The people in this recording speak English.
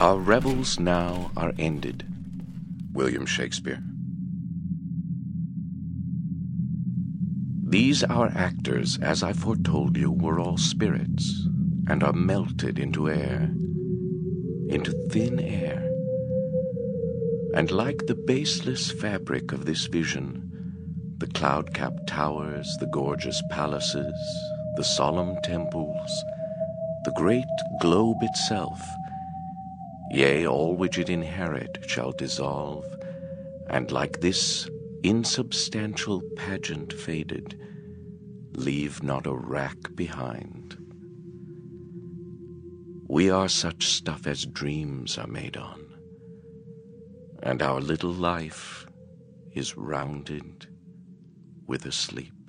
Our revels now are ended. William Shakespeare. These our actors, as I foretold you, were all spirits, and are melted into air, into thin air. And like the baseless fabric of this vision, the cloud-capped towers, the gorgeous palaces, the solemn temples, the great globe itself, yea, all which it inherit shall dissolve, and like this insubstantial pageant faded, leave not a rack behind. We are such stuff as dreams are made on, and our little life is rounded with a sleep.